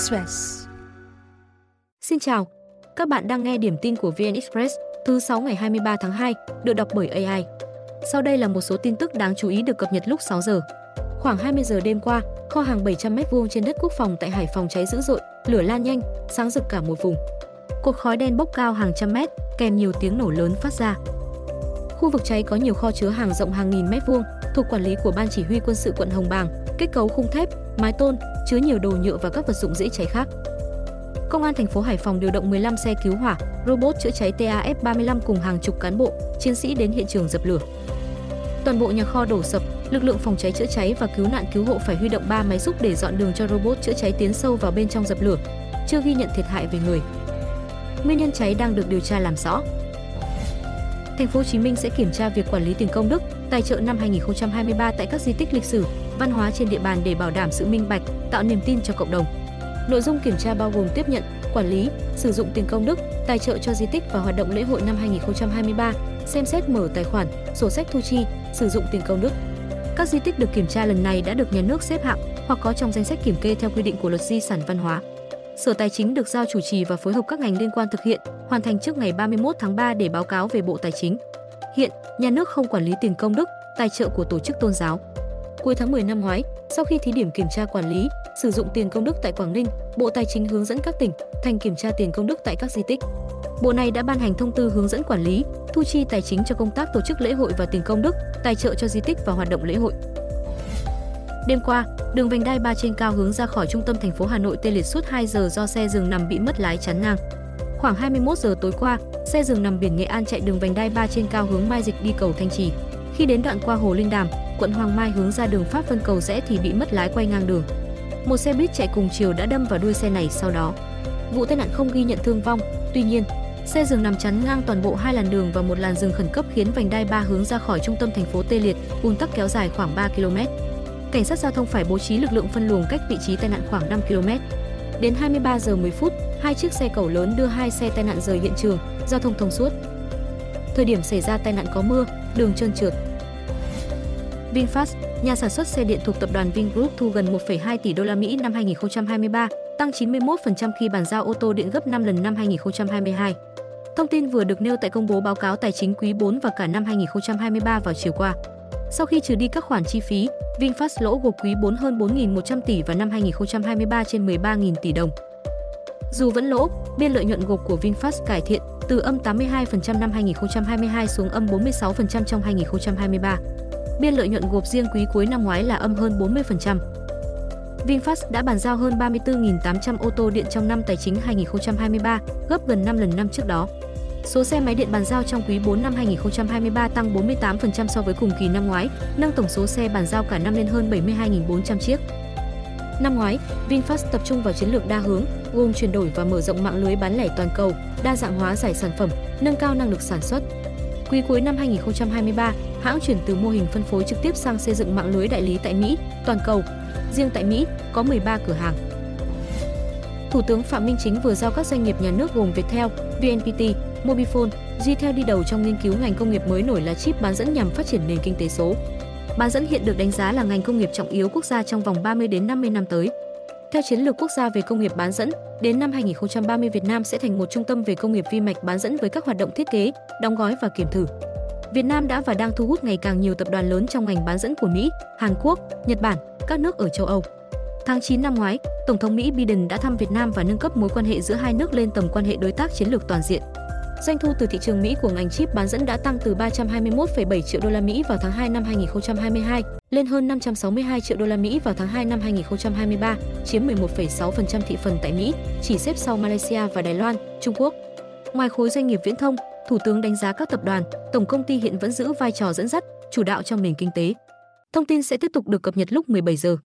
Express. Xin chào, các bạn đang nghe điểm tin của VN Express thứ 6 ngày 23 tháng 2, được đọc bởi AI. Sau đây là một số tin tức đáng chú ý được cập nhật lúc 6 giờ. Khoảng 20 giờ đêm qua, kho hàng 700 m2 trên đất quốc phòng tại Hải Phòng cháy dữ dội, lửa lan nhanh, sáng rực cả một vùng. Cột khói đen bốc cao hàng trăm mét, kèm nhiều tiếng nổ lớn phát ra. Khu vực cháy có nhiều kho chứa hàng rộng hàng nghìn mét vuông, thuộc quản lý của Ban Chỉ huy quân sự quận Hồng Bàng, kết cấu khung thép, mái tôn, chứa nhiều đồ nhựa và các vật dụng dễ cháy khác. Công an thành phố Hải Phòng điều động 15 xe cứu hỏa, robot chữa cháy TAF-35 cùng hàng chục cán bộ, chiến sĩ đến hiện trường dập lửa. Toàn bộ nhà kho đổ sập, lực lượng phòng cháy chữa cháy và cứu nạn cứu hộ phải huy động 3 máy xúc để dọn đường cho robot chữa cháy tiến sâu vào bên trong dập lửa. Chưa ghi nhận thiệt hại về người. Nguyên nhân cháy đang được điều tra làm rõ. Thành phố Hồ Chí Minh sẽ kiểm tra việc quản lý tiền công đức, tài trợ năm 2023 tại các di tích lịch sử, văn hóa trên địa bàn để bảo đảm sự minh bạch, tạo niềm tin cho cộng đồng. Nội dung kiểm tra bao gồm tiếp nhận, quản lý, sử dụng tiền công đức, tài trợ cho di tích và hoạt động lễ hội năm 2023, xem xét mở tài khoản, sổ sách thu chi, sử dụng tiền công đức. Các di tích được kiểm tra lần này đã được nhà nước xếp hạng hoặc có trong danh sách kiểm kê theo quy định của luật di sản văn hóa. Sở Tài chính được giao chủ trì và phối hợp các ngành liên quan thực hiện, hoàn thành trước ngày 31 tháng 3 để báo cáo về Bộ Tài chính. Hiện, nhà nước không quản lý tiền công đức, tài trợ của tổ chức tôn giáo. Cuối tháng 10 năm ngoái, sau khi thí điểm kiểm tra quản lý, sử dụng tiền công đức tại Quảng Ninh, Bộ Tài chính hướng dẫn các tỉnh thành kiểm tra tiền công đức tại các di tích. Bộ này đã ban hành thông tư hướng dẫn quản lý, thu chi tài chính cho công tác tổ chức lễ hội và tiền công đức, tài trợ cho di tích và hoạt động lễ hội. Đêm qua, đường vành đai 3 trên cao hướng ra khỏi trung tâm thành phố Hà Nội tê liệt suốt 2 giờ do xe dừng nằm bị mất lái chắn ngang. Khoảng 21 giờ tối qua, xe dừng nằm biển Nghệ An chạy đường vành đai 3 trên cao hướng Mai Dịch đi cầu Thanh Trì. Khi đến đoạn qua Hồ Linh Đàm, quận Hoàng Mai hướng ra đường Pháp Vân Cầu rẽ thì bị mất lái quay ngang đường. Một xe buýt chạy cùng chiều đã đâm vào đuôi xe này sau đó. Vụ tai nạn không ghi nhận thương vong, tuy nhiên, xe dừng nằm chắn ngang toàn bộ hai làn đường và một làn dừng khẩn cấp khiến vành đai ba hướng ra khỏi trung tâm thành phố tê liệt, ùn tắc kéo dài khoảng 3 km. Cảnh sát giao thông phải bố trí lực lượng phân luồng cách vị trí tai nạn khoảng 5 km. Đến 23 giờ 10 phút, hai chiếc xe cầu lớn đưa hai xe tai nạn rời hiện trường, giao thông thông suốt. Thời điểm xảy ra tai nạn có mưa, đường trơn trượt. VinFast, nhà sản xuất xe điện thuộc tập đoàn Vingroup thu gần 1,2 tỷ đô la Mỹ năm 2023, tăng 91% khi bàn giao ô tô điện gấp 5 lần năm 2022. Thông tin vừa được nêu tại công bố báo cáo tài chính quý 4 và cả năm 2023 vào chiều qua. Sau khi trừ đi các khoản chi phí, VinFast lỗ gộp quý 4 hơn 4.100 tỷ và năm 2023 trên 13.000 tỷ đồng. Dù vẫn lỗ, biên lợi nhuận gộp của VinFast cải thiện từ âm 82% năm 2022 xuống âm 46% trong 2023. Biên lợi nhuận gộp riêng quý cuối năm ngoái là âm hơn 40%. VinFast đã bàn giao hơn 34.800 ô tô điện trong năm tài chính 2023, gấp gần 5 lần năm trước đó. Số xe máy điện bàn giao trong quý 4 năm 2023 tăng 48% so với cùng kỳ năm ngoái, nâng tổng số xe bàn giao cả năm lên hơn 72.400 chiếc. Năm ngoái, VinFast tập trung vào chiến lược đa hướng, gồm chuyển đổi và mở rộng mạng lưới bán lẻ toàn cầu, đa dạng hóa giải sản phẩm, nâng cao năng lực sản xuất. Quý cuối năm 2023, hãng chuyển từ mô hình phân phối trực tiếp sang xây dựng mạng lưới đại lý tại Mỹ, toàn cầu. Riêng tại Mỹ, có 13 cửa hàng. Thủ tướng Phạm Minh Chính vừa giao các doanh nghiệp nhà nước gồm Viettel, VNPT, Mobifone, Gtel đi đầu trong nghiên cứu ngành công nghiệp mới nổi là chip bán dẫn nhằm phát triển nền kinh tế số. Bán dẫn hiện được đánh giá là ngành công nghiệp trọng yếu quốc gia trong vòng 30 đến 50 năm tới. Theo chiến lược quốc gia về công nghiệp bán dẫn, đến năm 2030 Việt Nam sẽ thành một trung tâm về công nghiệp vi mạch bán dẫn với các hoạt động thiết kế, đóng gói và kiểm thử. Việt Nam đã và đang thu hút ngày càng nhiều tập đoàn lớn trong ngành bán dẫn của Mỹ, Hàn Quốc, Nhật Bản, các nước ở châu Âu. Tháng 9 năm ngoái, Tổng thống Mỹ Biden đã thăm Việt Nam và nâng cấp mối quan hệ giữa hai nước lên tầm quan hệ đối tác chiến lược toàn diện. Doanh thu từ thị trường Mỹ của ngành chip bán dẫn đã tăng từ 321,7 triệu đô la Mỹ vào tháng 2 năm 2022 lên hơn 562 triệu đô la Mỹ vào tháng 2 năm 2023, chiếm 11,6% thị phần tại Mỹ, chỉ xếp sau Malaysia và Đài Loan, Trung Quốc. Ngoài khối doanh nghiệp viễn thông, Thủ tướng đánh giá các tập đoàn, tổng công ty hiện vẫn giữ vai trò dẫn dắt, chủ đạo trong nền kinh tế. Thông tin sẽ tiếp tục được cập nhật lúc 17 giờ.